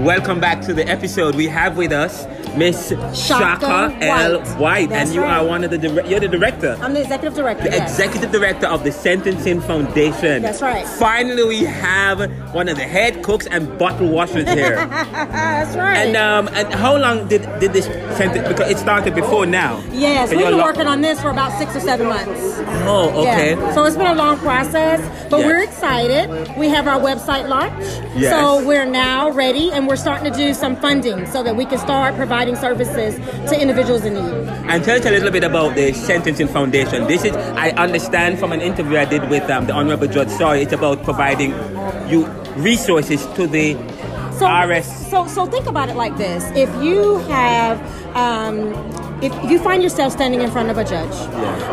welcome back to the episode. We have with us Miss Shaka Shaka L. White. White, That's and you right. are one of the dire- you're the director. I'm the executive director. the yes. executive director of the Sentencing Foundation. That's right. Finally, we have one of the head cooks and bottle washers here. That's right. and um, and how long did did this Because it started before now. yes, So we've been lo- working on this for about six or seven months. Oh, okay. Yeah. So it's been a long process, but Yes. we're excited. We have our website launch. Yes. So we're now ready and we're starting to do some funding so that we can start providing services to individuals in need. And tell us a little bit about the Sentencing Foundation. This is, I understand from an interview I did with um, the Honorable Judge Sorry, it's about providing you resources to the So, so, so think about it like this: if you have, um, if you find yourself standing in front of a judge,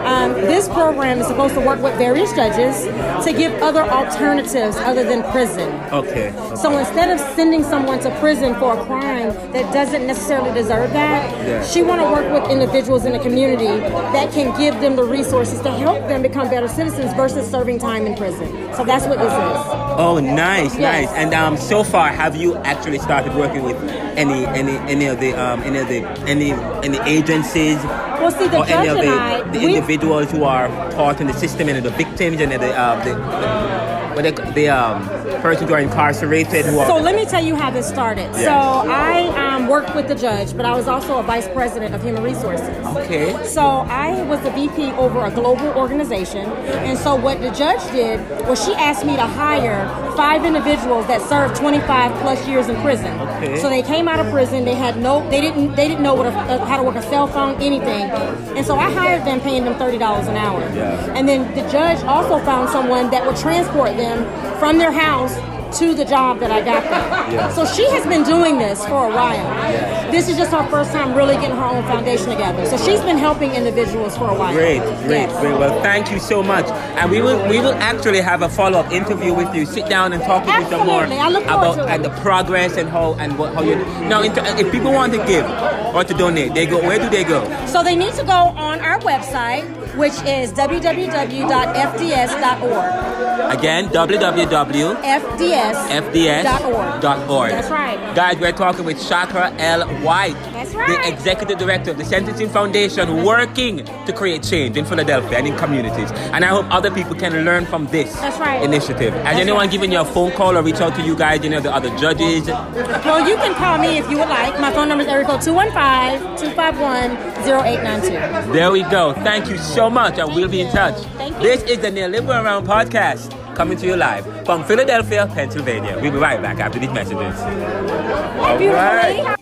um, this program is supposed to work with various judges to give other alternatives other than prison. Okay. So instead of sending someone to prison for a crime that doesn't necessarily deserve that, Yeah. she want to work with individuals in the community that can give them the resources to help them become better citizens versus serving time in prison. So that's what this is. Oh, nice, Yes. nice. And um, so far, have you actually started working with any, any, any of the, um, any of the, any, any agencies Well, see, the or any of the, the individuals who are caught in the system and the victims and the, uh, the, they, the um, persons who are incarcerated who are So let me tell you how this started. Yes. So I um, worked with the judge, but I was also a vice president of human resources. okay. So I was the VP over a global organization, and so what the judge did was she asked me to hire five individuals that served 25 plus years in prison. Okay. So they came out of prison, they had no, they didn't, they didn't know what a, uh, how to work a cell phone, anything, and so I hired them, paying them thirty dollars an hour. Yeah. And then the judge also found someone that would transport them from their house to the job that I got them. Yeah. So she has been doing this for a while. This is just her first time really getting her own foundation together. So she's been helping individuals for a while. Great, great, Yes. great. Well, thank you so much. And we will we will actually have a follow up interview with you. Sit down and talk with you some more about and the progress and how and what how you now. Uh, if people want to give or to donate, they go. Where do they go? So they need to go on our website, which is www.fds.org. Again, www. FDS.org. FDS.org. That's right. Guys, we're talking with Shakra L. White, That's the executive director of the Sentencing Foundation, working to create change in Philadelphia and in communities. And I hope other people can learn from this That's right. initiative. Has That's anyone right. given you a phone call or reach out to you guys, you know, the other judges? Well, you can call me if you would like. My phone number is area code 215-251-0892. There we go. Thank you so much, and we'll be in touch. Thank you. This is the Neoliberal Round podcast coming to you live from Philadelphia, Pennsylvania. We'll be right back after these messages. All right.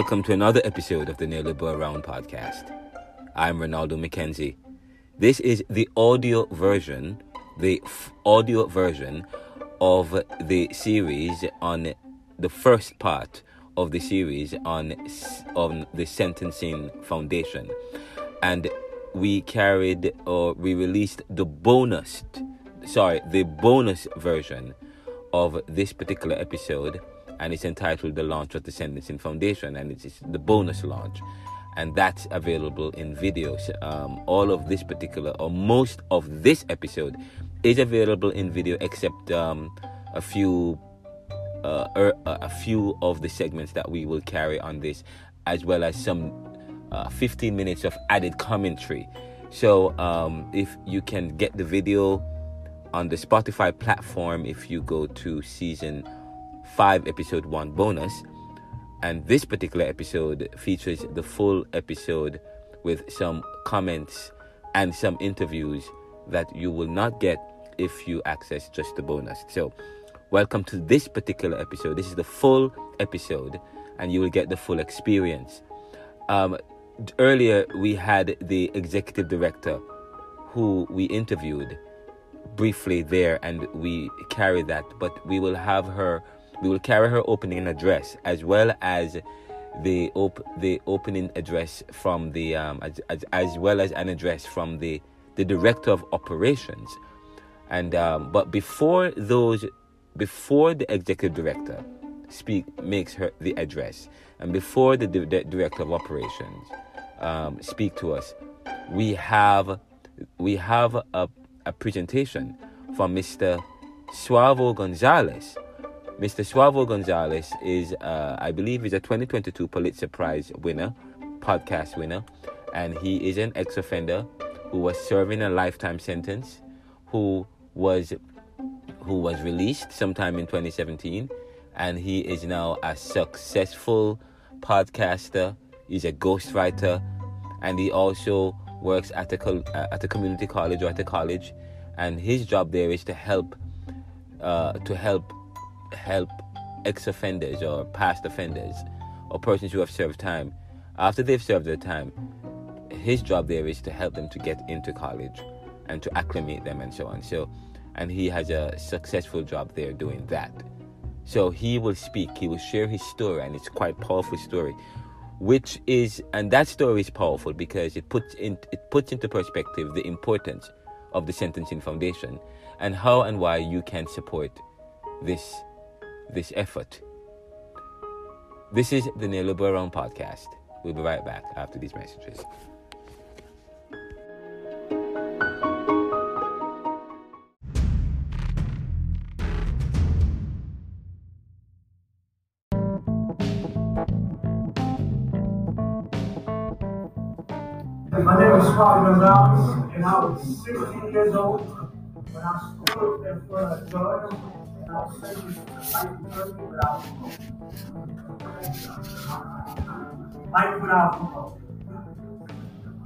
Welcome to another episode of the Neoliberal Round podcast. I'm Ronaldo McKenzie. This is the audio version, the f- audio version of the series on the first part of the series on on the sentencing foundation, and we carried or we released the bonus, sorry, the bonus version of this particular episode and it's entitled The Launch of the Sentencing Foundation, and it is the bonus launch. And that's available in videos. Um, all of this particular, or most of this episode, is available in video, except um, a few, uh, er, uh, a few of the segments that we will carry on this, as well as some uh, 15 minutes of added commentary. So um, if you can get the video on the Spotify platform if you go to season 5, episode 1 bonus. And this particular episode features the full episode with some comments and some interviews that you will not get if you access just the bonus. So, welcome to this particular episode. This is the full episode, and you will get the full experience. Um, earlier, we had the executive director who we interviewed briefly there, and we carry that, but we will have her. We will carry her opening address as well as the op- the opening address from the um, as, as, as well as an address from the the director of operations. And um, but before those before the executive director speak makes her the address and before the, the director of operations um, speak to us we have we have a, a presentation from mr suavo gonzalez mr suavo gonzalez is uh, i believe is a 2022 pulitzer prize winner podcast winner and he is an ex-offender who was serving a lifetime sentence who was who was released sometime in 2017 and he is now a successful podcaster. He's a ghostwriter and he also works at a at a community college or at a college and his job there is to help uh, to help help ex-offenders or past offenders or persons who have served time after they've served their time his job there is to help them to get into college and to acclimate them and so on. So, and he has a successful job there doing that. So he will speak, he will share his story, and it's quite powerful story, which is, and that story is powerful because it puts in it puts into perspective the importance of the Sentencing Foundation and how and why you can support this this effort. This is the Neoliberal podcast. We'll be right back after these messages. My name is Father Gonzalez, and I was 16 years old when I stood in front of a judge and I life without parole.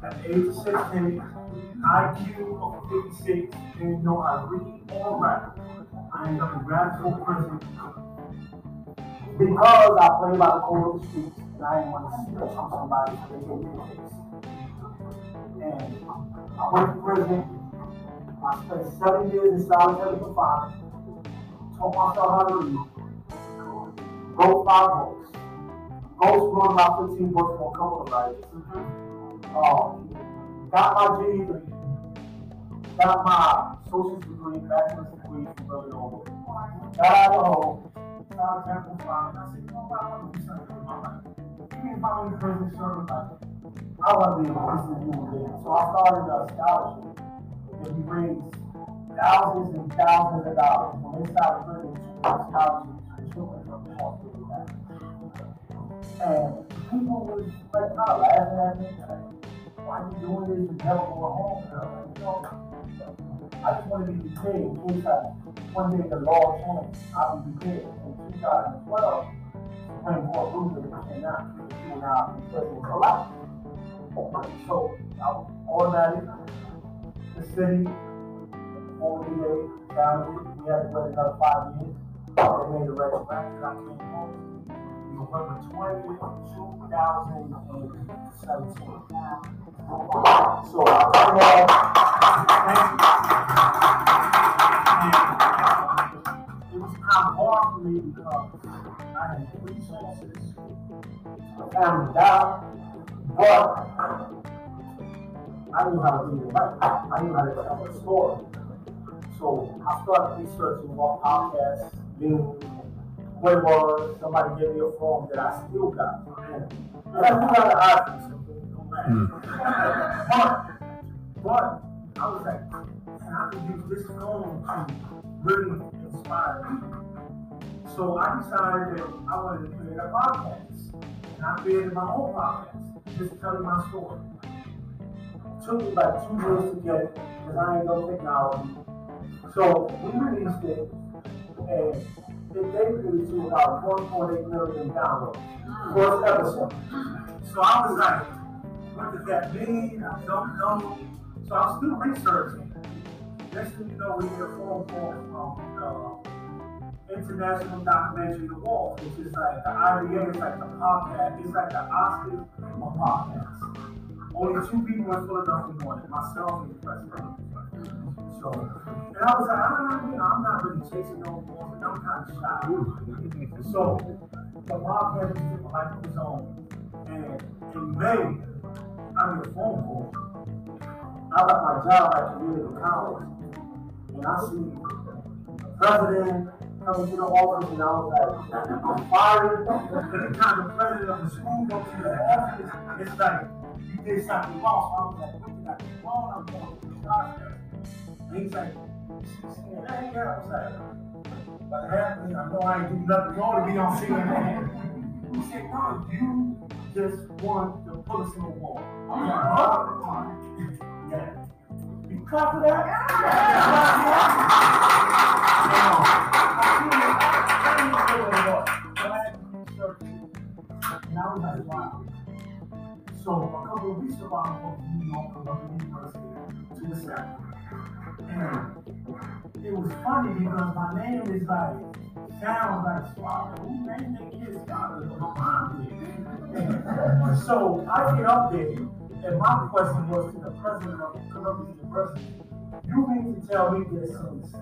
At age 16, IQ of 56, didn't know to read or write. I up in grad school prison because I played by the the streets and I didn't want to steal from somebody so they gave me a case and I went to prison. I spent seven years in solitary confinement. Read. Wrote five books. Ghost wrote about 15 books for a couple of. Um, got my GED. Got my social degree, bachelor's degree from Villanova. Got out of home. Solitary confinement. I said, you know what? I want to do something with my life. Even if I'm prison, serving life. I want to be a Christian human being. So I started a scholarship that we raised thousands and thousands of dollars from inside the prison to scholarships to children from the hospital. And people was like kind laughing at me, like, why are you doing this? You never go home. And I'm like, you know, I just want to be prepared in case I, one day the law changes, I'll be prepared. In 2012, Supreme Court ruled that it cannot keep you and I in prison for life. So I was automatic, the city, 40 days, family, we had to wait another five years. They made the retroactive, I came home. November 20th, 2017. So I came home. It was kind of hard for me because I had resources. Family died. But I knew how to read and write. I knew how to tell a story. So I started researching what podcasts mean, what it. Somebody gave me a form that I still got. And I knew how to hide from something. but, but I was like, man, I could use this form to really inspire me. So I decided that I wanted to create a podcast. And I created my own podcast just telling my story. It took me about two years to get it because I ain't no technology. So we released it, and it debuted to about 1.8 million downloads. First episode. So I was like, what does that mean? I don't know. So I'm still researching. Next thing you know, we get a phone call from uh, International Documentary Awards, which is like the IDA, it's like the podcast, it's like the Oscars of podcasts. Only two people in Philadelphia won it, myself and the president. So, and I was like, ah, you know, I'm not really chasing no awards, I'm kind of shy. So, the podcast was taking life of its own. And in May, I get a phone call. I left my job at community college, and I see the president coming to the office, and I was like, I'm fired. Every time the president of the school goes to the office, it's like, you did something wrong. I was like, what did I do wrong? I'm going to. And he's like, yeah. I was like, what happened? I know I ain't do nothing wrong to be on CNN. He said, no, you just won the Pulitzer Award. I'm like, huh? yeah. You clap for that? So a couple of weeks ago, I went to New York, Columbia University, to the South. It was funny because my name is like, sounds like Swallow. Who named their kid Swallow? My mom did. So I get up there, and my question was to the president of Columbia University. You mean to tell me that since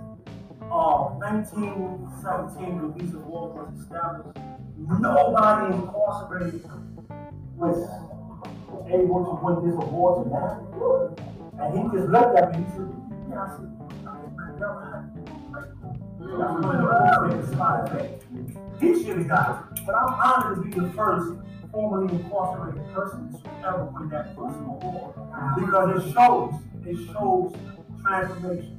uh, 1917, the visa law was established, nobody incarcerated was able to win this award to now? And he just looked at me said, The. He should have got it. But I'm honored to be the first formerly incarcerated person to ever win that person award. Because it shows, it shows transformation.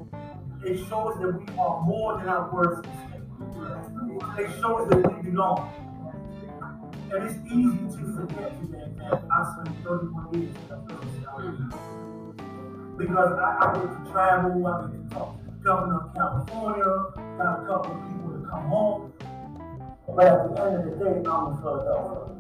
It shows that we are more than our words. It shows that we belong. And it's easy to forget that I spent 31 years in Afghanistan. Because I, I get to travel, I get to talk to the governor of California, got a couple of people to come home. But at the end of the day, I'm in Philadelphia,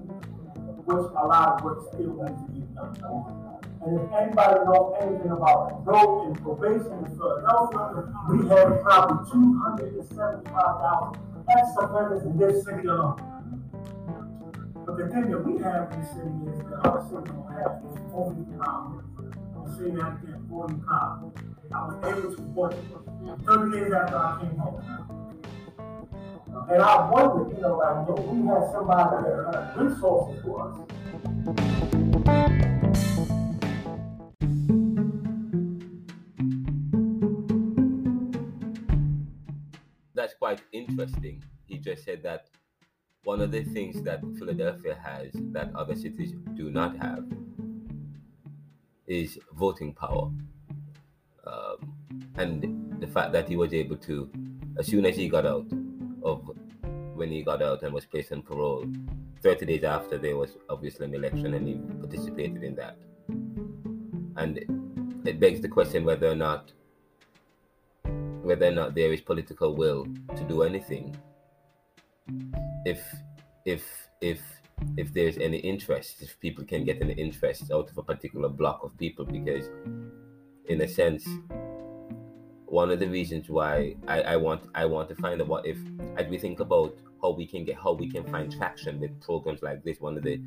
which a lot of work still needs to be done. And if anybody knows anything about parole and probation in Philadelphia, we have probably 275,000 ex-offenders in this city alone. But the thing that we have in the city is that our city don't have is 40 pounds. I'm saying that again, 40 pounds. I was able to work 30 days after I came home. Uh, and I wondered, you know, like, if we had somebody that had resources for us. That's quite interesting. He just said that one of the things that Philadelphia has that other cities do not have is voting power. Um, and the fact that he was able to, as soon as he got out of when he got out and was placed on parole, 30 days after there was obviously an election and he participated in that. And it begs the question whether or not whether or not there is political will to do anything if if if if there's any interest if people can get any interest out of a particular block of people because in a sense one of the reasons why I, I want I want to find out what if as we think about how we can get how we can find traction with programs like this one of the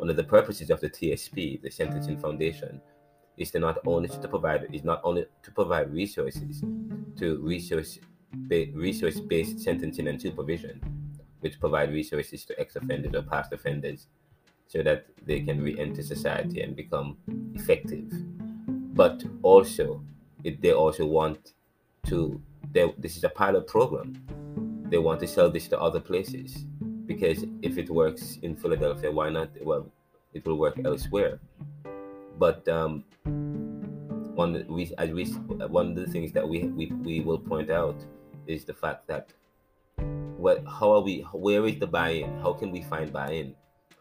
one of the purposes of the TSP the Sentencing Foundation is to not only to provide is not only to provide resources to resource resource based sentencing and supervision which provide resources to ex-offenders or past offenders so that they can re-enter society and become effective. But also it, they also want to they, this is a pilot program. They want to sell this to other places because if it works in philadelphia why not? Well it will work elsewhere. But um, one we as we one of the things that we, we we will point out is the fact that what how are we where is the buy-in how can we find buy-in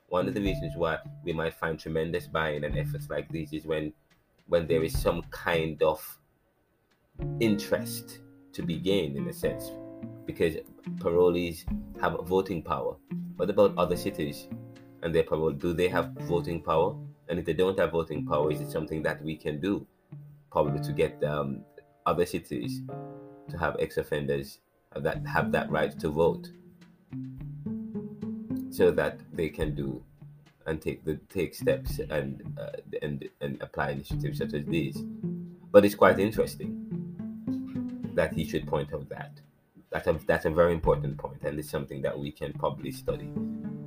one of the reasons why we might find tremendous buy-in and efforts like these is when when there is some kind of interest to be gained in a sense because parolees have voting power. What about other cities and their parole? Do they have voting power? And if they don't have voting power, is it something that we can do probably to get um, other cities to have ex-offenders that have that right to vote so that they can do and take the take steps and uh, and and apply initiatives such as these. But it's quite interesting that he should point out that. That's a that's a very important point, and it's something that we can probably study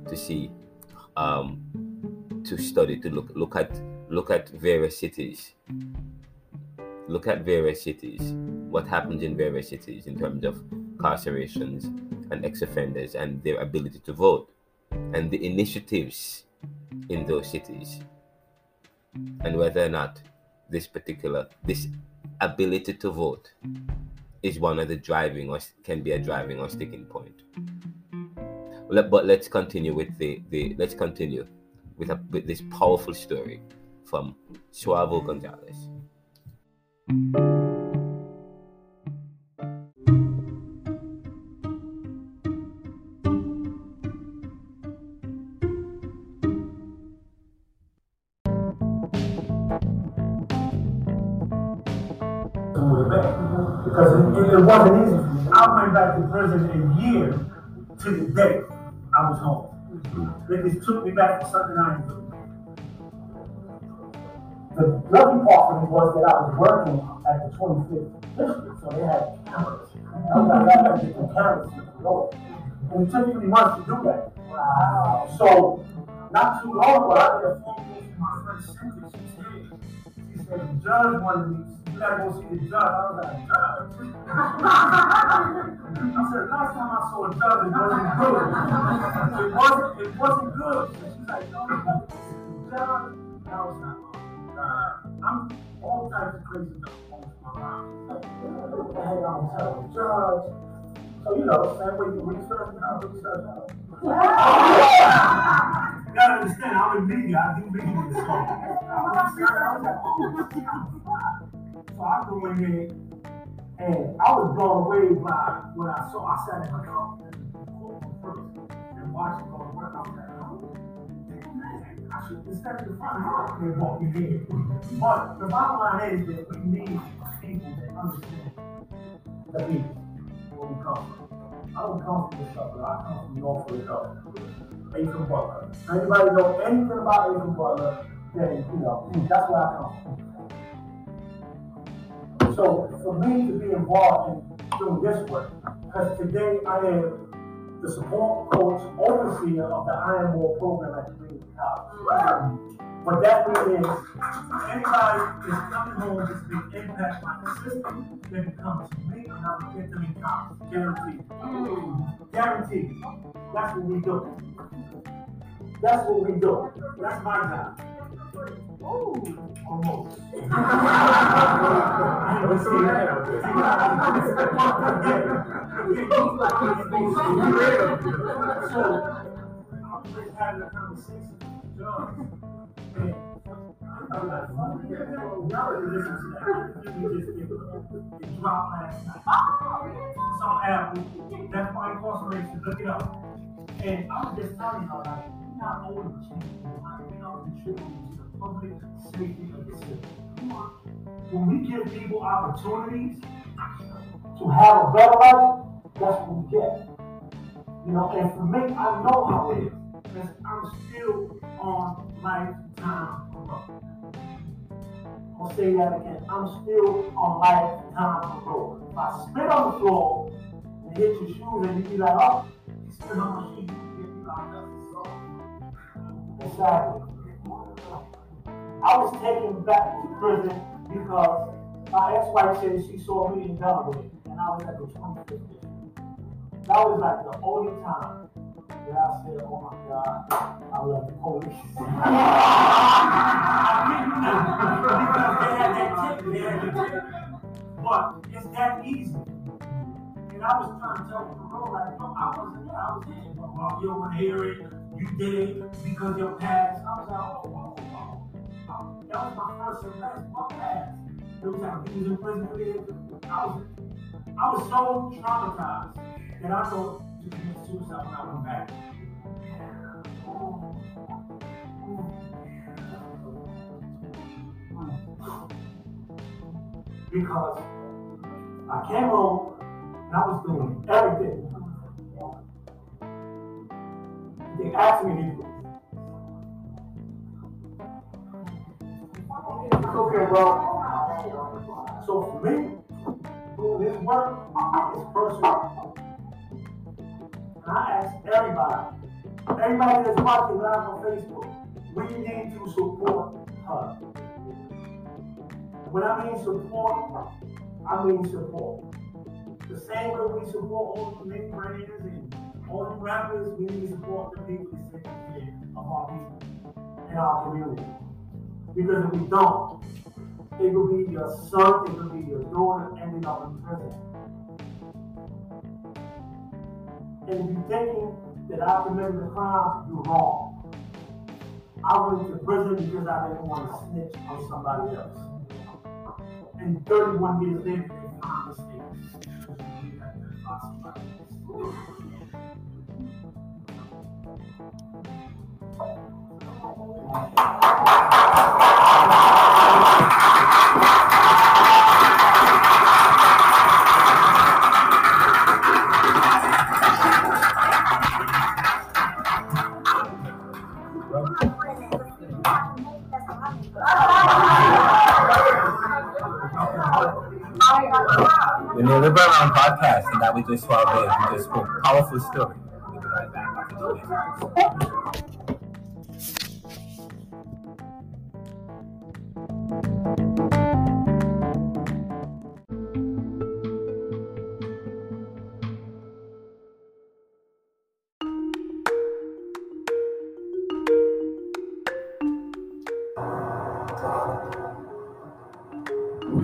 to see, um, to study to look look at look at various cities. Look at various cities. What happens in various cities in terms of incarcerations and ex-offenders and their ability to vote, and the initiatives in those cities and whether or not this particular this ability to vote is one of the driving or can be a driving or sticking point but let's continue with the, the let's continue with, a, with this powerful story from Suavo Gonzalez. Prison a year to the day I was home. They just took me back for something I didn't do. The lucky part for me was that I was working at the 25th district, so they had cameras. I was like, I got to get the cameras to the door. And it took me months to do that. Wow. So, not too long ago, I did a phone call from my friend Cynthia. She said, she said, the judge wanted me you gotta go see the judge. I was like, judge? Last time I saw a judge, it wasn't good. It wasn't, it wasn't good. And she's like, no, you gotta go see the judge. And was like, uh, I'm all types of crazy stuff through my mind. Like, what the heck I'm telling judge? So, you know, same way you research, I research. you gotta understand, I'm in media. I do media. So I was like, oh, so I go in there and I was blown away by what I saw. I sat in the courtroom first and watched it to work. I was like, oh, man, I should instead of the front of the walk me in. But the bottom line is that we need people that understand the people where we come from. I don't come from this but I come from North Philadelphia. Athan Butler. Anybody know anything about Athan Butler, then, you know, that's where I come from. So for me to be involved in doing this work, because today I am the support coach overseer of the Iron More program at Community College. What that means is anybody that's coming home that's been impacted by the system, they can come to me and I will get them in college. Guaranteed. Guaranteed. That's what we do. That's what we do. That's my job. Oh almost. so, I'm just having a conversation with John. I'm. You just it dropped last night. It's on Apple. That's why incarceration. Look it up. And I was just telling y'all, like, we're not old. We're not contributing to the public safety of. When we give people opportunities to have a better life, that's what we get. You know, and for me, I know how it is. Because I'm still on lifetime parole. I'll say that again. I'm still on lifetime parole. If I spit on the floor and hit your shoes and you be like, oh, you spit on my shoes, you get me up. Exactly. I was taken back to prison because my ex-wife said she saw me in Delaware, and I was at the 25th That was like the only time that I said, "Oh my God, I love the police." But it's that easy. And I was trying to tell the parole, like, no, I wasn't there. I was. Well, you don't want to hear it. You did it because your past. I was like, oh, oh. That was my first. Fuck that. It was like was in prison. I was, I was so traumatized that I thought to commit suicide when I went back. Because I came home and I was doing everything. They asked me to do Okay, well, so for me, this work is personal. And I ask everybody, everybody that's watching live on Facebook, we need to support her. When I mean support, I mean support. The same way we support all the main brands and all the rappers, we need to support the people that of our people and our community. Because if we don't, it will be your son, it will be your daughter ending up in prison. And if you're thinking that I committed a crime, you're wrong. I went to prison because I didn't want to snitch on somebody else. And 31 years later, they found mistakes. The Neoliberal Round podcast, and that we just saw there, we just spoke powerful story.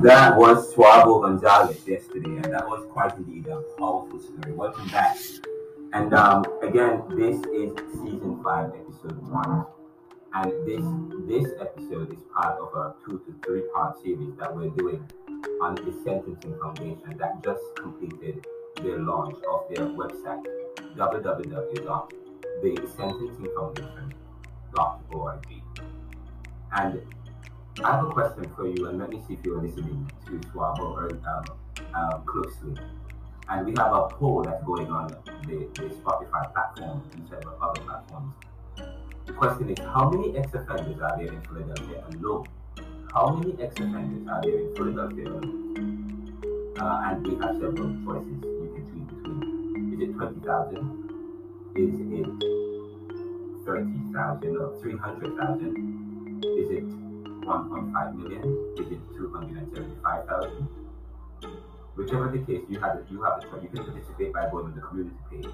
That was Suavo Gonzalez yesterday, and that was quite indeed a powerful story. Welcome back. And um, again, this is season five, episode one. And this this episode is part of a two to three part series that we're doing on the Sentencing Foundation that just completed their launch of their website, www.thesentencingfoundation.org. And I have a question for you, and let me see if you're listening to Suavo or um, um, closely. And we have a poll that's going on the, the Spotify platform and several other platforms. The question is, how many ex-offenders are there in Philadelphia alone? How many ex-offenders are there in Philadelphia? Uh, and we have several choices you can choose between. Is it 20,000? Is it 30,000 or 300,000? Is it 1.5 million? Is it 275,000? Whichever the case, you have you have the choice. You can participate by going to the community page.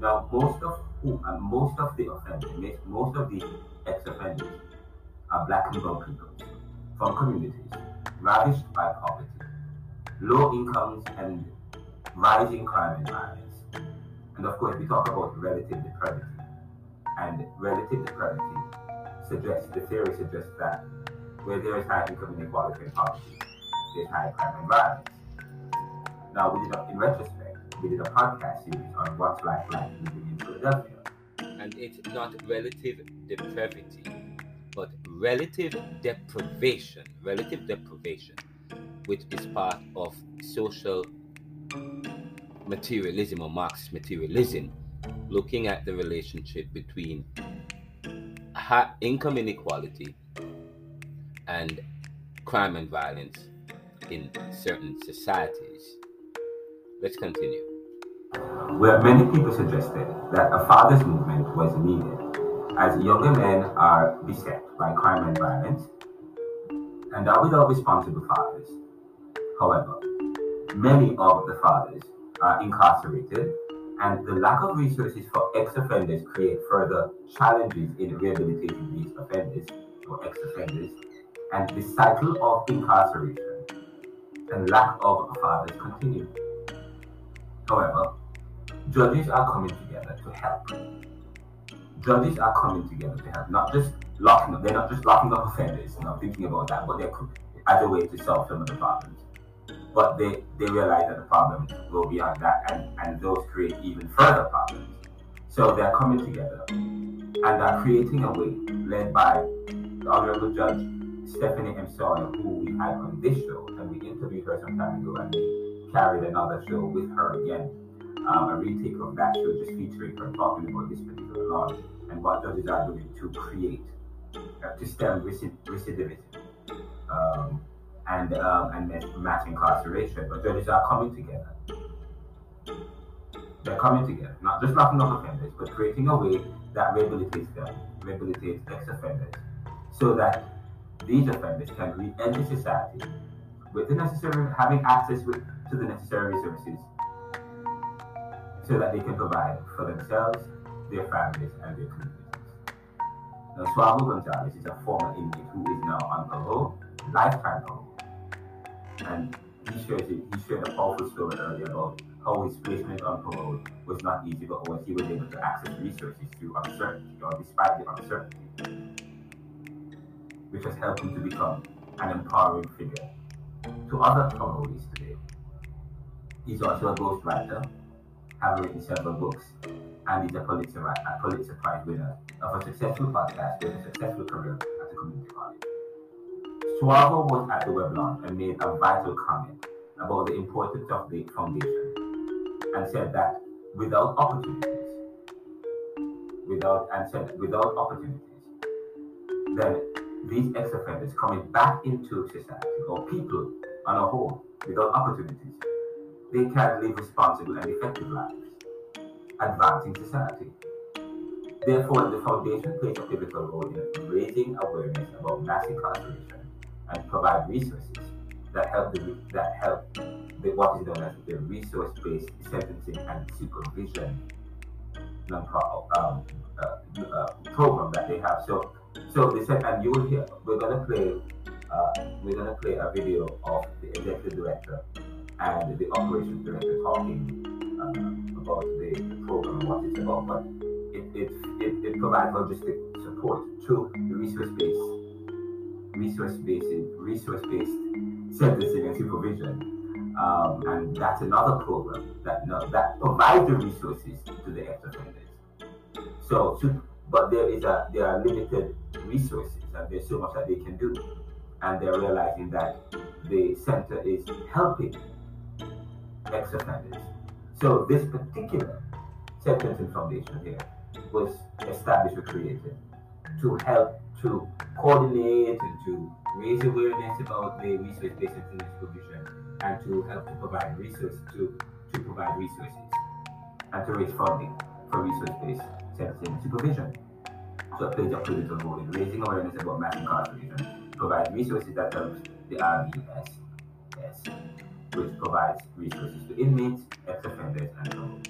Now, most of who and most of the offenders, most of the ex-offenders are black and brown people from communities ravished by poverty, low incomes, and rising crime and violence. And of course, we talk about relative depravity. And relative depravity suggests the theory suggests that where there is high income inequality and poverty, there's high crime and violence. Now, we did a, in retrospect, we did a podcast series on what's life like living in Philadelphia. And it's not relative depravity, but relative deprivation, relative deprivation, which is part of social materialism or Marxist materialism, looking at the relationship between ha- income inequality and crime and violence in certain societies. Let's continue. Where many people suggested that a father's movement was needed, as younger men are beset by crime and violence, and are without responsible fathers. However, many of the fathers are incarcerated, and the lack of resources for ex-offenders create further challenges in rehabilitating these offenders or ex-offenders, and the cycle of incarceration and lack of fathers continue. However, judges are coming together to help. Judges are coming together to help, not just locking up. They're not just locking up offenders, and not thinking about that, but they're as a way to solve some of the problems. But they, they realize that the problems go beyond that and, and those create even further problems. So they're coming together and are creating a way led by the Honorable Judge Stephanie M. Sawyer, who we had on this show, and we interviewed her some time ago, and we carried another show with her again, um, a retake of that show, just featuring her talking about this particular law and what judges are doing to create, uh, to stem recidivism. Um, and um, and mass incarceration. But judges are coming together. They're coming together, not just locking up offenders, but creating a way that rehabilitates them, rehabilitates ex-offenders, so that these offenders can re-enter society with the necessary, having access with, to the necessary resources, so that they can provide for themselves, their families, and their communities. Now, Suavo Gonzalez is a former inmate who is now on parole, lifetime parole and he shared he shared a powerful story earlier about how his placement on parole was not easy, but was he was able to access resources through uncertainty or despite the uncertainty, which has helped him to become an empowering figure to other parolees today. He's also a ghostwriter, having written several books, and he's a Pulitzer, a Pulitzer Prize winner of a successful podcast with a successful career at a community college. Suavo was at the web launch and made a vital comment about the importance of the foundation and said that without opportunities, without and said without opportunities, then these ex-offenders coming back into society or people on a whole without opportunities, they can't live responsible and effective lives, advancing society. Therefore, the foundation plays a pivotal role in raising awareness about mass incarceration and provide resources that help the, that help the, what is known as the resource-based sentencing and supervision um, uh, uh, program that they have. So, so they said, and you will hear, we're gonna play, uh, we're gonna play a video of the executive director and the operations director talking uh, about the, the, program and what it's about. But it, it, it, it provides logistic support to the resource-based resource-based resource-based and supervision. Um, and that's another program that that provides the resources to the ex-offenders. So, so, but there is a there are limited resources, and there's so much that they can do, and they're realizing that the center is helping ex-offenders. So this particular sentencing foundation here was established or created to help to coordinate and to raise awareness about the resource-based intelligence provision and to help to provide resources to, to provide resources and to raise funding for resource-based sentencing supervision. So it plays a critical role in raising awareness about mass incarceration, provide resources that helps the RBS, which provides resources to inmates, ex-offenders, and so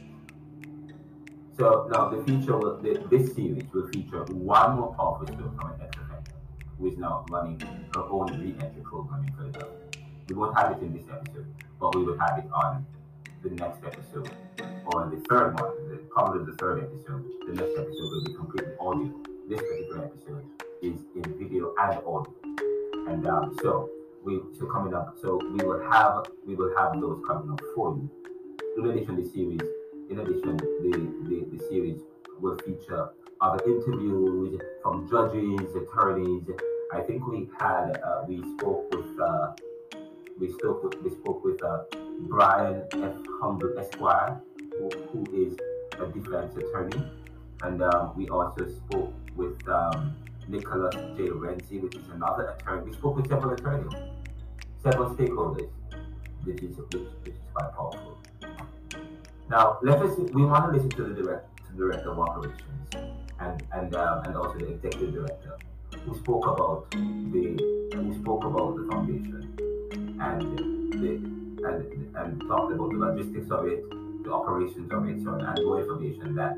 so now the will, the, this series will feature one more story from an ex-offender who is now running her own re-entry program in Philadelphia. We won't have it in this episode, but we will have it on the next episode or the third one, the, probably the third episode. The next episode will be completely audio. This particular episode is in video and audio, and um, so we so coming up. So we will have we will have those coming up for you. In addition, the series in addition, the, the, the series will feature other interviews from judges, attorneys. I think we had uh, we spoke with uh, we spoke with we spoke with uh, Brian F. Humble Esquire, who, who is a defense attorney, and um, we also spoke with um, Nicholas J. Renzi, which is another attorney. We spoke with several attorneys, several stakeholders, which is which, which is quite powerful. Now, let us we want to listen to the direct to the director of operations and and um, and also the executive director who spoke about the who spoke about the foundation and the and and talked about the logistics of it, the operations of it, so and more information that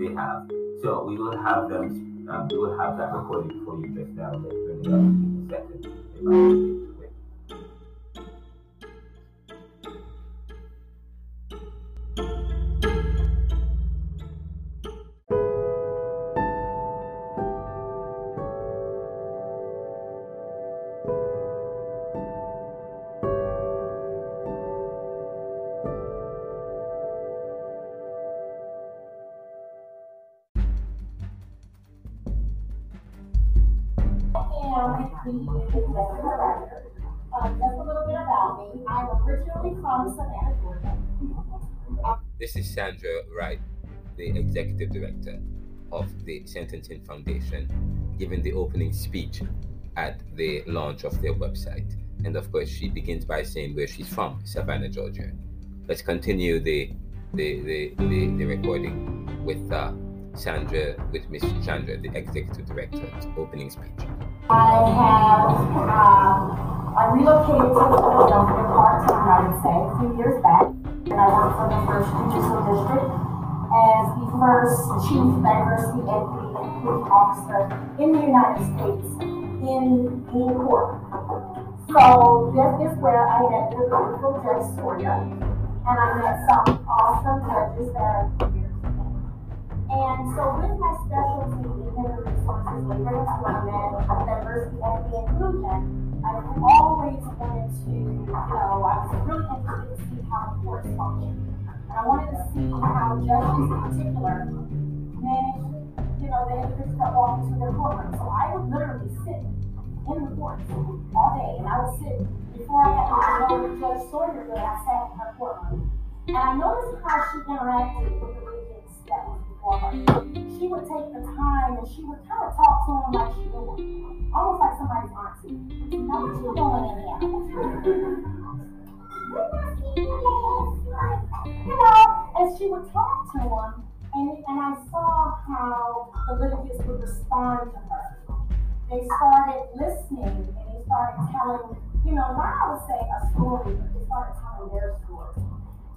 they have. So we will have them. Um, we will have that recording for you just now. Up in a second. Sandra Wright, the executive director of the Sentencing Foundation, giving the opening speech at the launch of their website. And of course, she begins by saying where she's from, Savannah, Georgia. Let's continue the the the, the, the recording with uh, Sandra, with Miss Chandra, the executive director's opening speech. I have, um, I relocated to the district as the first chief diversity, equity, and inclusion officer in the United States in in court. So this is where I met the beautiful Judge Sawyer, and I met some awesome judges that are here. And so with my specialty in human resources, labor employment, diversity, equity, inclusion, I've always wanted to, you know, I was really interested to see how the courts function. I wanted to see how judges in particular manage, you know, the individuals that walk into their courtroom. So I would literally sit in the courts all day, and I would sit before I got to know Judge Sawyer, but I sat in her courtroom. And I noticed how she interacted with the litigants that was before her. She would take the time and she would kind of talk to them like she them, almost like somebody's auntie. Now, what you doing in here? You know, and she would talk to them, and, and I saw how the little kids would respond to her. They started listening and they started telling, you know, not I would say a story, but they started telling their story.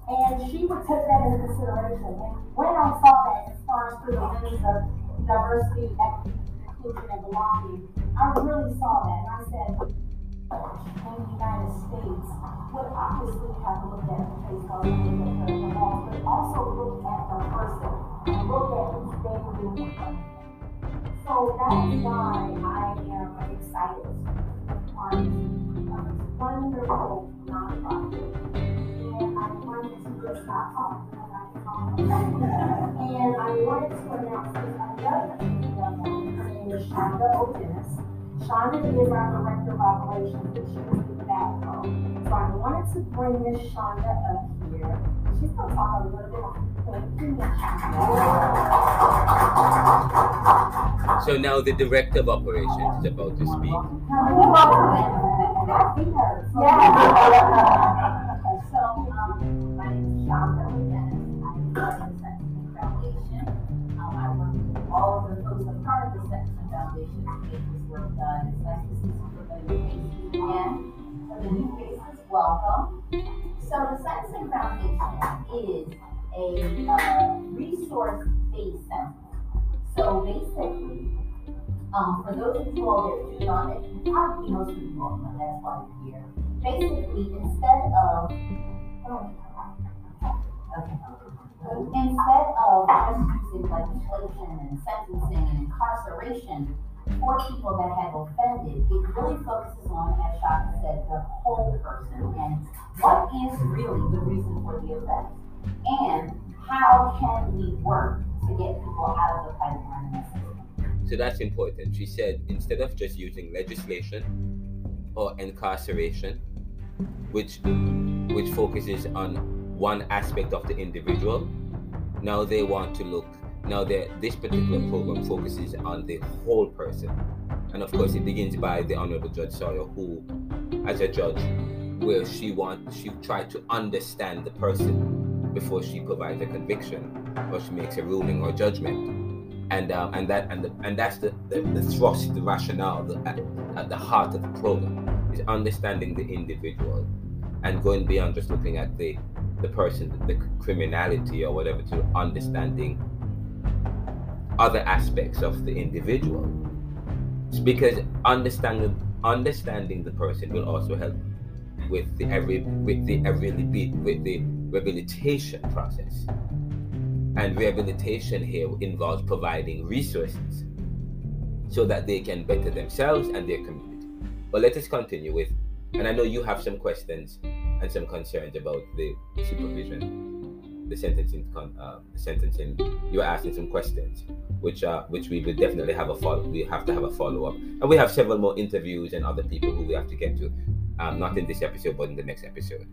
And she would take that into consideration. And when I saw that, as far as through the lens of diversity, equity, inclusion, and belonging, I really saw that. And I said, in the United States would obviously have to look at the face value of the laws, but also look at the person and look at who's what. So that's why I am excited of this wonderful nonprofit. And I wanted to just stop talking talk. And I wanted to announce another. Her name is Shonda O'Dennis. Shonda is our director of operations, but she is the backbone. So I wanted to bring Miss Shonda up here. She's going to talk a little bit on Thank you, Miss Shonda. So now the director of operations is about to speak. Yeah. welcome. So, the Sentencing Foundation is a uh, resource-based center. So basically, um, for those of you all that do not, and probably most you all know, that's why you're here. Basically, instead of, oh, okay. Instead of just using legislation and sentencing and incarceration for people that have offended, it really focuses on, as Shaka said, the whole person and what is really the reason for the offense and how can we work to get people out of the and system. So that's important. She said instead of just using legislation or incarceration, which which focuses on one aspect of the individual, now they want to look. Now this particular program focuses on the whole person, and of course it begins by the Honorable Judge Sawyer, who, as a judge, where she want she tried to understand the person before she provides a conviction or she makes a ruling or judgment. And um, and that and the, and that's the, the, the thrust the rationale the, at, at the heart of the program is understanding the individual and going beyond just looking at the the person the criminality or whatever to understanding other aspects of the individual it's because understanding understanding the person will also help with the every with the every with the rehabilitation process and rehabilitation here involves providing resources so that they can better themselves and their community. But let us continue with, and I know you have some questions and some concerns about the supervision. The sentencing, uh, the sentencing, you were asking some questions, which uh, which we will definitely have a follow. We have to have a follow up, and we have several more interviews and other people who we have to get to, um, not in this episode, but in the next episode.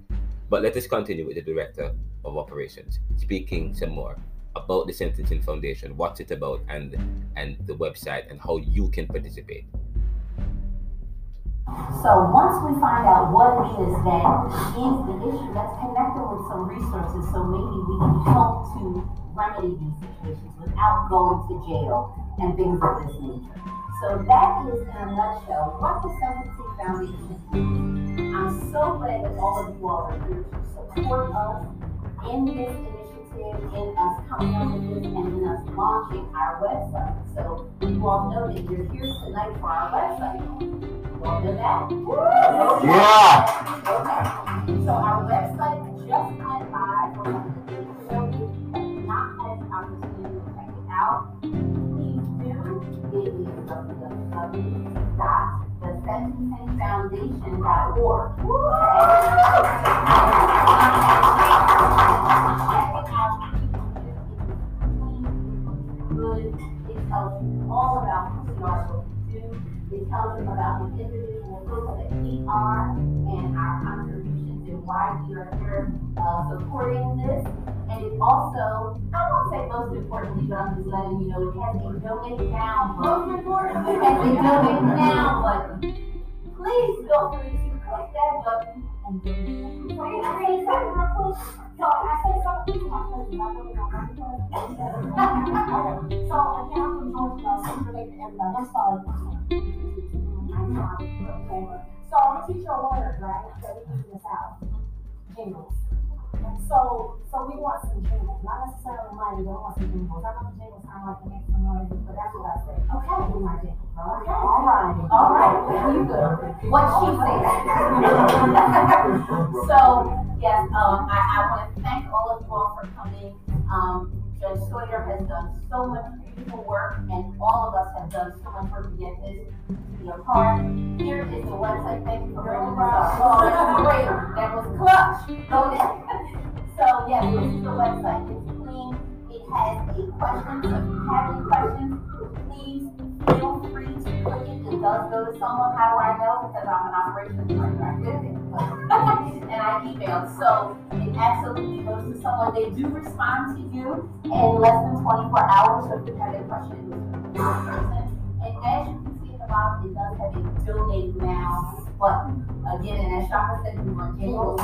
But let us continue with the director of operations, speaking some more about the Sentencing Foundation, what's it about, and and the website, and how you can participate. So once we find out what it is that is the issue, let's connect them with some resources so maybe we can help to remedy these situations without going to jail and things of this nature. So that is in a nutshell what the Sentencing Foundation is. I'm so glad that all of you all are here to support us in this initiative, in us coming up with this, and in us launching our website. So you all know that you're here tonight for our website. You all know that? Yeah. Okay. So our website you it donate now button. Most importantly, it has a donate now button. Please feel free to click that button and it. So I'm. Okay. So I'm a words, right? So we use this out. Jingles. So, so we want some jingles, not necessarily money, but we want some jingles. I know the jingles sound like make some noise, but that's what I say. Okay, we my jingles. Okay. All right. All right. You good? What she said. so, yes, um, I, I want to thank all of you all for coming. Um, Judge Sawyer has done so much beautiful work, and all of us have done so much work to get this to be a part. Here is the website. Thank you for bringing this up. Oh, that's great. That was clutch. Okay. So, yes, this is the website. It's clean. It has a question. So, if you have any questions, please feel free to click it. It does go to someone. How do I know? Because I'm an operations director. It. and I emailed. So, it absolutely goes to someone. They do respond to you in less than 24 hours. If you have a question. And as you can see at the bottom, it does have a donate now button. Again, and as Shaka said, we want jingles.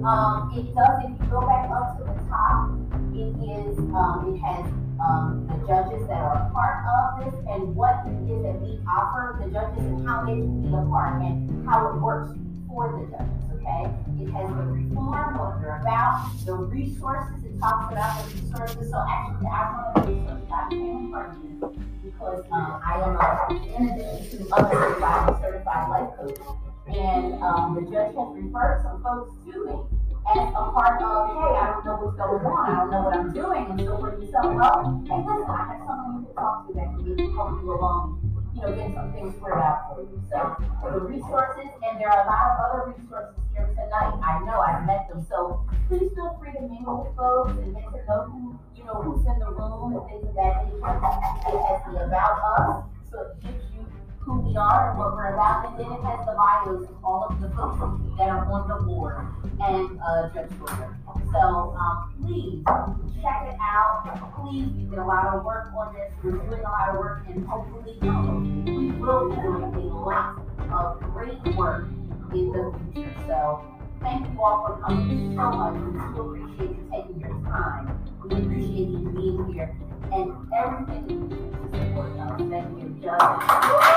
Um, it does, if you go back up to the top, it is, um, it has, um, the judges that are a part of this and what it is that we offer the judges and how they can be a part and how it works for the judges, okay? It has the reform, what they're about, the resources, it talks about the resources. So actually, I'm one of the resources I became a part because, um, I am a, in addition to other certified, certified life coach. And um, the judge has referred some folks to me as a part of, hey, I don't know what's going on, I don't know what I'm doing, and so for yourself, well, hey, listen, I have someone you can talk to that can help you along, you know, get some things squared out for you. So the resources, and there are a lot of other resources here tonight. I know I've met them, so please feel free to mingle with folks and get to know who, you know, who's in the room and things of that nature. It has the about us, so it gives you who we are and what we're about, and then it has the bios of all of the folks that are on the board and uh, Judge Sawyer. So um, please check it out. Please, we did a lot of work on this. We're doing a lot of work, and hopefully, we will be doing a lot of great work in the future. So thank you all for coming so much. We so appreciate you taking your time. We appreciate you being here and everything you do to support us. Thank you, Judge.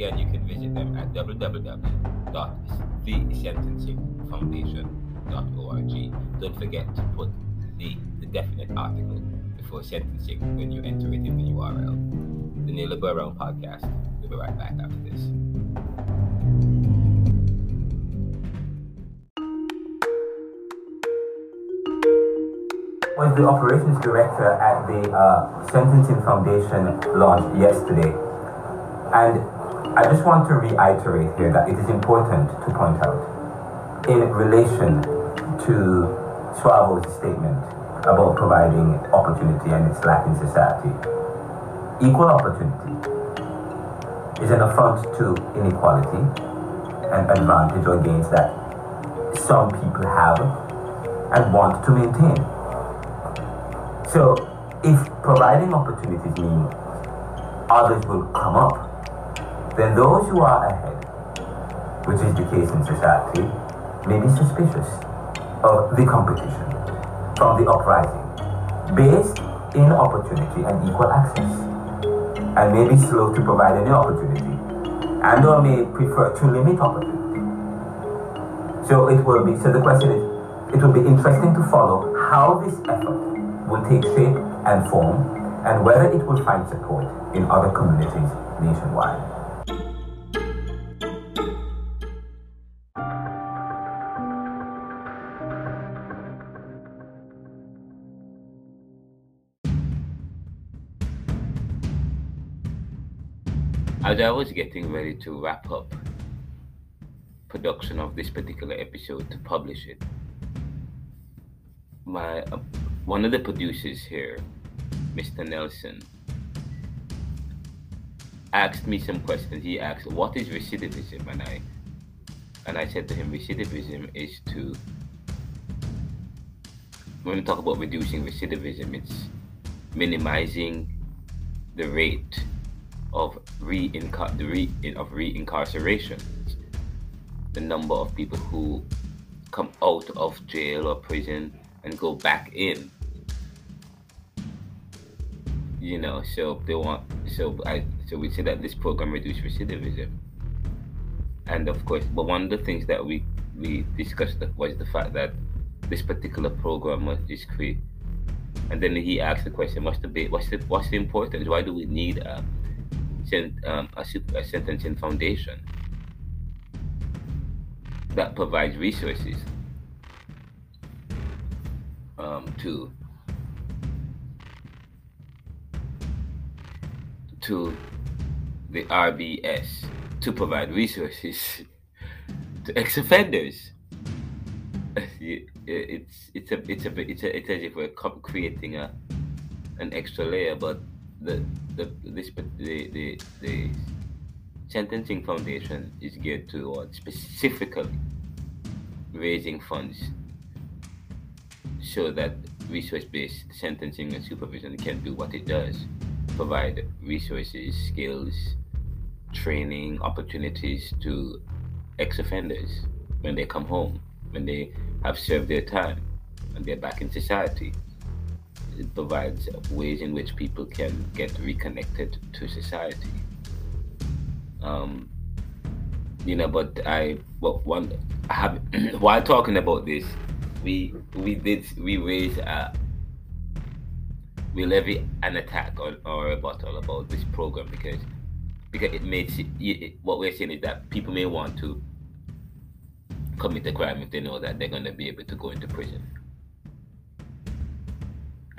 Again, you can visit them at www.thesentencingfoundation.org. Don't forget to put the, the definite article before sentencing when you enter it in the URL. The Neoliberal Round podcast. We'll be right back after this. was the operations director at the uh, Sentencing Foundation launch yesterday. And I just want to reiterate here that it is important to point out in relation to Suavo's statement about providing opportunity and its lack in society. Equal opportunity is an affront to inequality and advantage or gains that some people have and want to maintain. So, if providing opportunities means others will come up, then those who are ahead, which is the case in society, may be suspicious of the competition from the uprising based in opportunity and equal access, and may be slow to provide any opportunity, and or may prefer to limit opportunity. So it will be, so the question is, it will be interesting to follow how this effort will take shape and form, and whether it will find support in other communities nationwide. As I was getting ready to wrap up production of this particular episode to publish it, my uh, one of the producers here, Mr. Nelson, asked me some questions. He asked, "What is recidivism?" and I and I said to him, "Recidivism is to when we talk about reducing recidivism, it's minimizing the rate of re the re- of reincarceration, the number of people who come out of jail or prison and go back in. You know, so they want so I so we say that this program reduces recidivism. And of course, but one of the things that we we discussed was the fact that this particular program was is created. And then he asked the question, what's the what's the what's the importance? Why do we need a um, a, a sentencing foundation that provides resources um, to to the RBS to provide resources to ex-offenders. It's it's a it's a it's a it's as if we're creating a an extra layer, but the the this the the, the sentencing foundation is geared towards specifically raising funds so that resource-based sentencing and supervision can do what it does provide resources skills training opportunities to ex-offenders when they come home when they have served their time and they're back in society it provides ways in which people can get reconnected to society. Um, you know, but I, well, one, I have, while talking about this, we we did we raise a we levy an attack or, or rebuttal about this program because because it makes it, it, what we're saying is that people may want to commit a crime if they know that they're going to be able to go into prison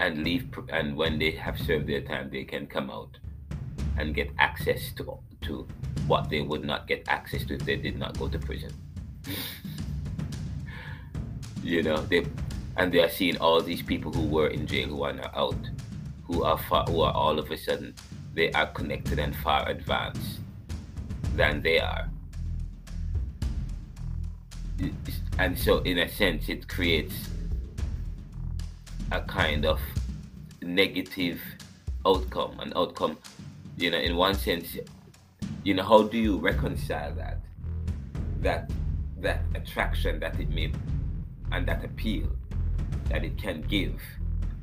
and leave and when they have served their time they can come out and get access to to what they would not get access to if they did not go to prison. You know they and they are seeing all these people who were in jail who are now out who are far, who are all of a sudden they are connected and far advanced than they are. And so in a sense it creates a kind of negative outcome an outcome you know in one sense you know how do you reconcile that that that attraction that it may and that appeal that it can give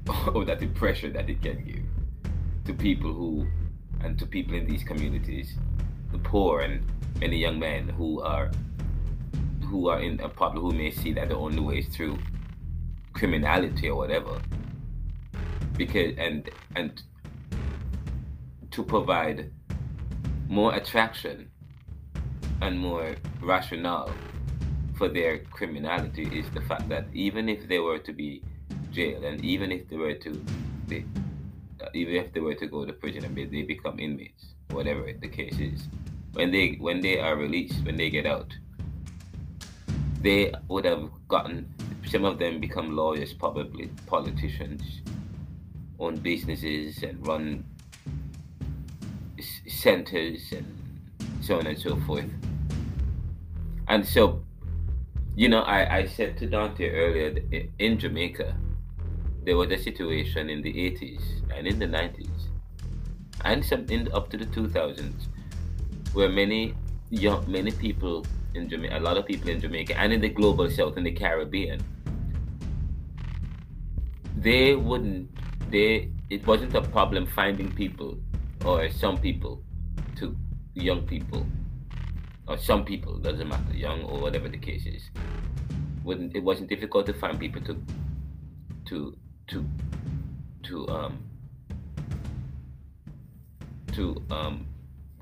or that impression that it can give to people who and to people in these communities the poor and many young men who are who are in a problem who may see that the only way is through criminality or whatever. Because and and to provide more attraction and more rationale for their criminality is the fact that even if they were to be jailed and even if they were to, they, even if they were to go to prison and they become inmates, whatever the case is, when they when they are released, when they get out, they would have gotten some of them become lawyers, probably politicians, own businesses, and run centers and so on and so forth. And so, you know, I, I said to Dante earlier in Jamaica, there was a situation in the 80s and in the 90s and some in up to the 2000s where many young many people in Jamaica, a lot of people in Jamaica and in the global south in the Caribbean, they wouldn't they it wasn't a problem finding people or some people to young people or some people doesn't matter young or whatever the case is. Wouldn't it wasn't difficult to find people to to to to um to um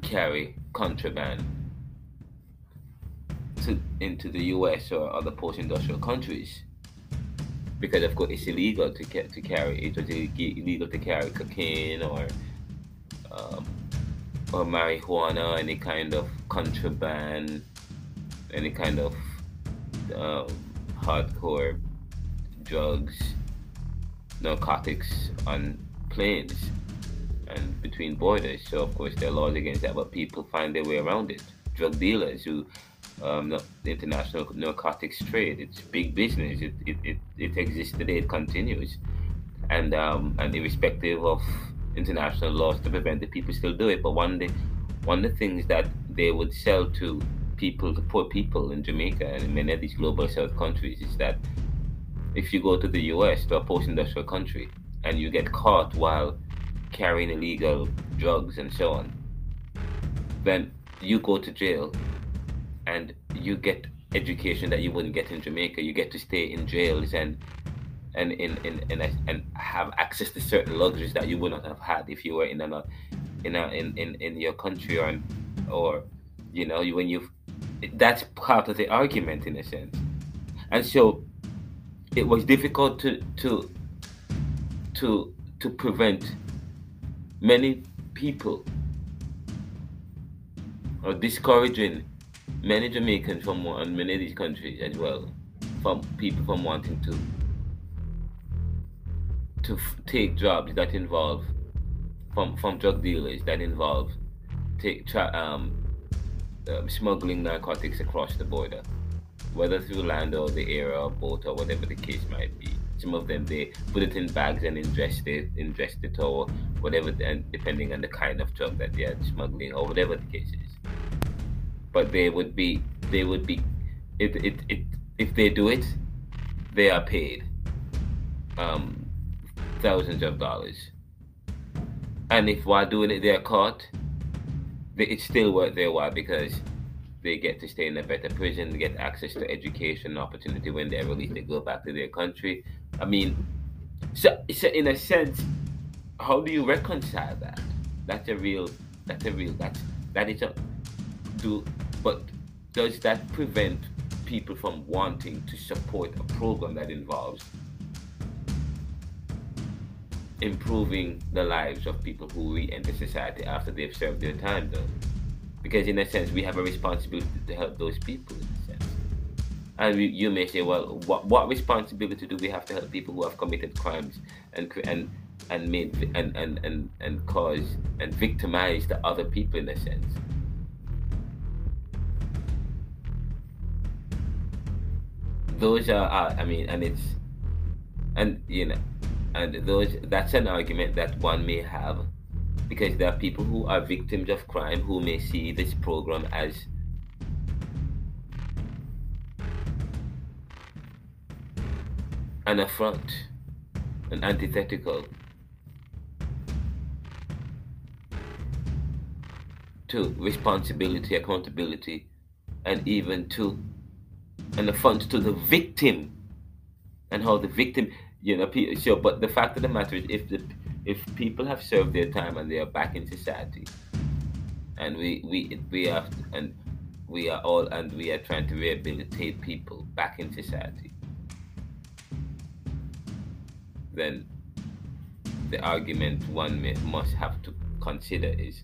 carry contraband to into the US or other post-industrial countries because of course it's illegal to get to carry it was illegal to carry cocaine or um, or marijuana, any kind of contraband, any kind of um, hardcore drugs, narcotics on planes and between borders. So of course there are laws against that, but people find their way around it. Drug dealers who um, the international narcotics trade. It's big business. It, it, it, it exists today. It continues, and um, and irrespective of international laws to prevent it, people still do it. But one day, one of the things that they would sell to people, to poor people in Jamaica and in many of these global south countries, is that if you go to the U.S. to a post-industrial country and you get caught while carrying illegal drugs and so on, then you go to jail and you get education that you wouldn't get in Jamaica. You get to stay in jails and and in, in, in a, and have access to certain luxuries that you would not have had if you were in a in a in, in, in your country or or you know when you that's part of the argument in a sense and so it was difficult to to to to prevent many people or discouraging many Jamaicans from and many of these countries as well from people from wanting to to f- take jobs that involve from from drug dealers that involve take tra- um, um, smuggling narcotics across the border, whether through land or the air or boat or whatever the case might be. Some of them they put it in bags and ingest it, ingest it or whatever, and depending on the kind of drug that they are smuggling or whatever the case is. But they would be, they would be, it, it, it, if they do it, they are paid. Um, thousands of dollars. And if while doing it they're caught, it's still worth their while because they get to stay in a better prison, they get access to education opportunity when they're released, they go back to their country. I mean, so, so in a sense, how do you reconcile that? That's a real, that's a real, that's, that is a, do, but does that prevent people from wanting to support a program that involves improving the lives of people who re-enter society after they've served their time though because in a sense we have a responsibility to help those people in a sense. And we, you may say well what, what responsibility do we have to help people who have committed crimes and and and made and and and, and caused and victimized the other people in a sense those are i mean and it's and you know and those that's an argument that one may have because there are people who are victims of crime who may see this program as an affront, an antithetical to responsibility, accountability, and even to an affront to the victim and how the victim you know, so but the fact of the matter is, if the if people have served their time and they are back in society, and we we we have and we are all and we are trying to rehabilitate people back in society, then the argument one may, must have to consider is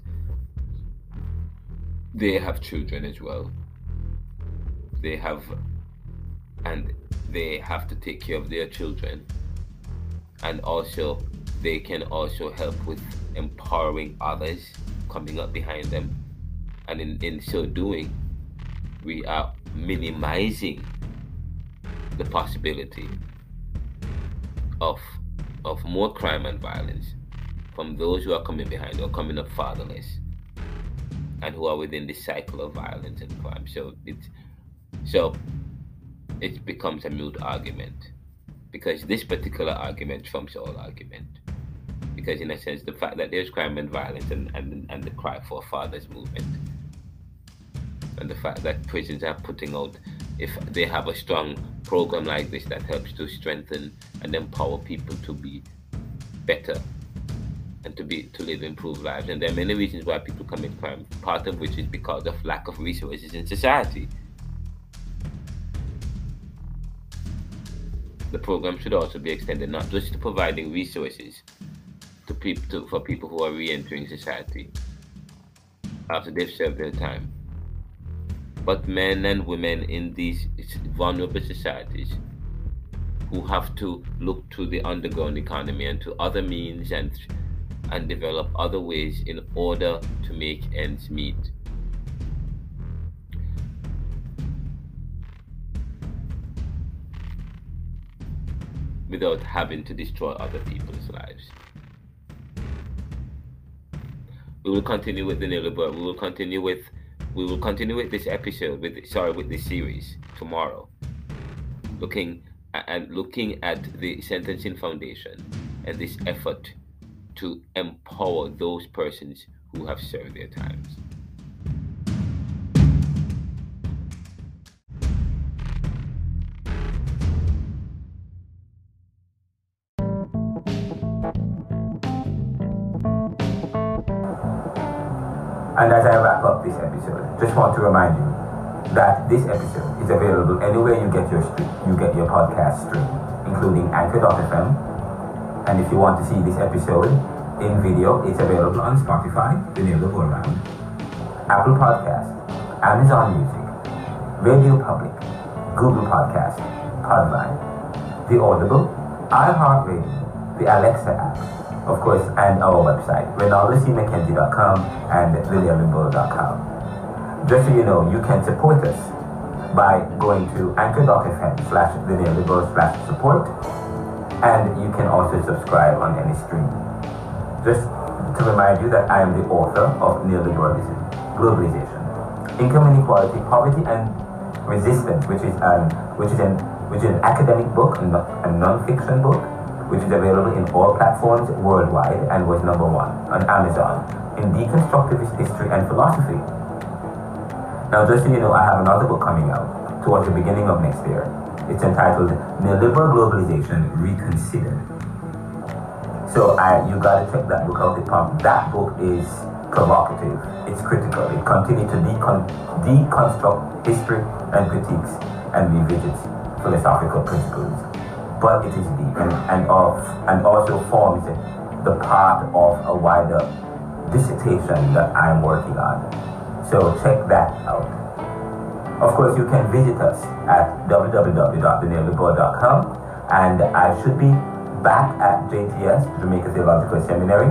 they have children as well. They have, and they have to take care of their children. And also, they can also help with empowering others coming up behind them. And in, in so doing, we are minimizing the possibility of of more crime and violence from those who are coming behind or coming up fatherless and who are within the cycle of violence and crime. So it's so it becomes a moot argument because this particular argument trumps all argument. Because in a sense, the fact that there's crime and violence and, and, and the cry for fathers movement, and the fact that prisons are putting out, if they have a strong program like this that helps to strengthen and empower people to be better and to be to live improved lives. And there are many reasons why people commit crime, part of which is because of lack of resources in society. The program should also be extended not just to providing resources to people to, for people who are re-entering society after they've served their time, but men and women in these vulnerable societies who have to look to the underground economy and to other means and and develop other ways in order to make ends meet. Without having to destroy other people's lives. We will continue with the Neoliberal. We will continue with we will continue with this episode with sorry with this series tomorrow. Looking and looking at the sentencing foundation and this effort to empower those persons who have served their times. And as I wrap up this episode, just want to remind you that this episode is available anywhere you get your stream, you get your podcast stream, including Anchor.fm. And if you want to see this episode in video, it's available on Spotify, the Neoliberal Round, Apple Podcast, Amazon Music, Radio Public, Google Podcast, Podbean, The Audible, iHeartRadio, the Alexa app, of course, and our website, RenaldoCMcKenzie.com and WilliamLimbo.com. Just so you know, you can support us by going to anchor.fm slash slash support and you can also subscribe on any stream. Just to remind you that I am the author of Neoliberalism, Globalization, Income Inequality, Poverty and Resistance, which is um, which is an which is an academic book, and a non-fiction book, which is available in all platforms worldwide and was number one on Amazon in deconstructivist history and philosophy. Now, just so you know, I have another book coming out towards the beginning of next year. It's entitled Neoliberal Globalization Reconsidered so I, you gotta check that book out. The that book is provocative. It's critical. It continues to decon- deconstruct history and critiques and revisits philosophical principles. But it is deep and, and, of, and also forms the part of a wider dissertation that I'm working on. So check that out. Of course, you can visit us at www.theneoliberal.com and I should be back at JTS, Jamaica Theological Seminary,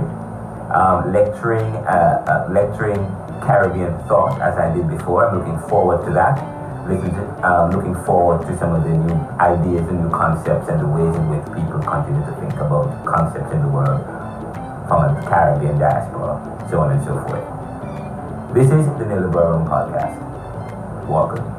um, lecturing, uh, uh, lecturing Caribbean thought as I did before. I'm looking forward to that. To, um, looking forward to some of the new ideas and new concepts and the ways in which people continue to think about concepts in the world from the Caribbean diaspora, so on and so forth. This is the Neoliberal Podcast. Welcome.